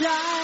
die.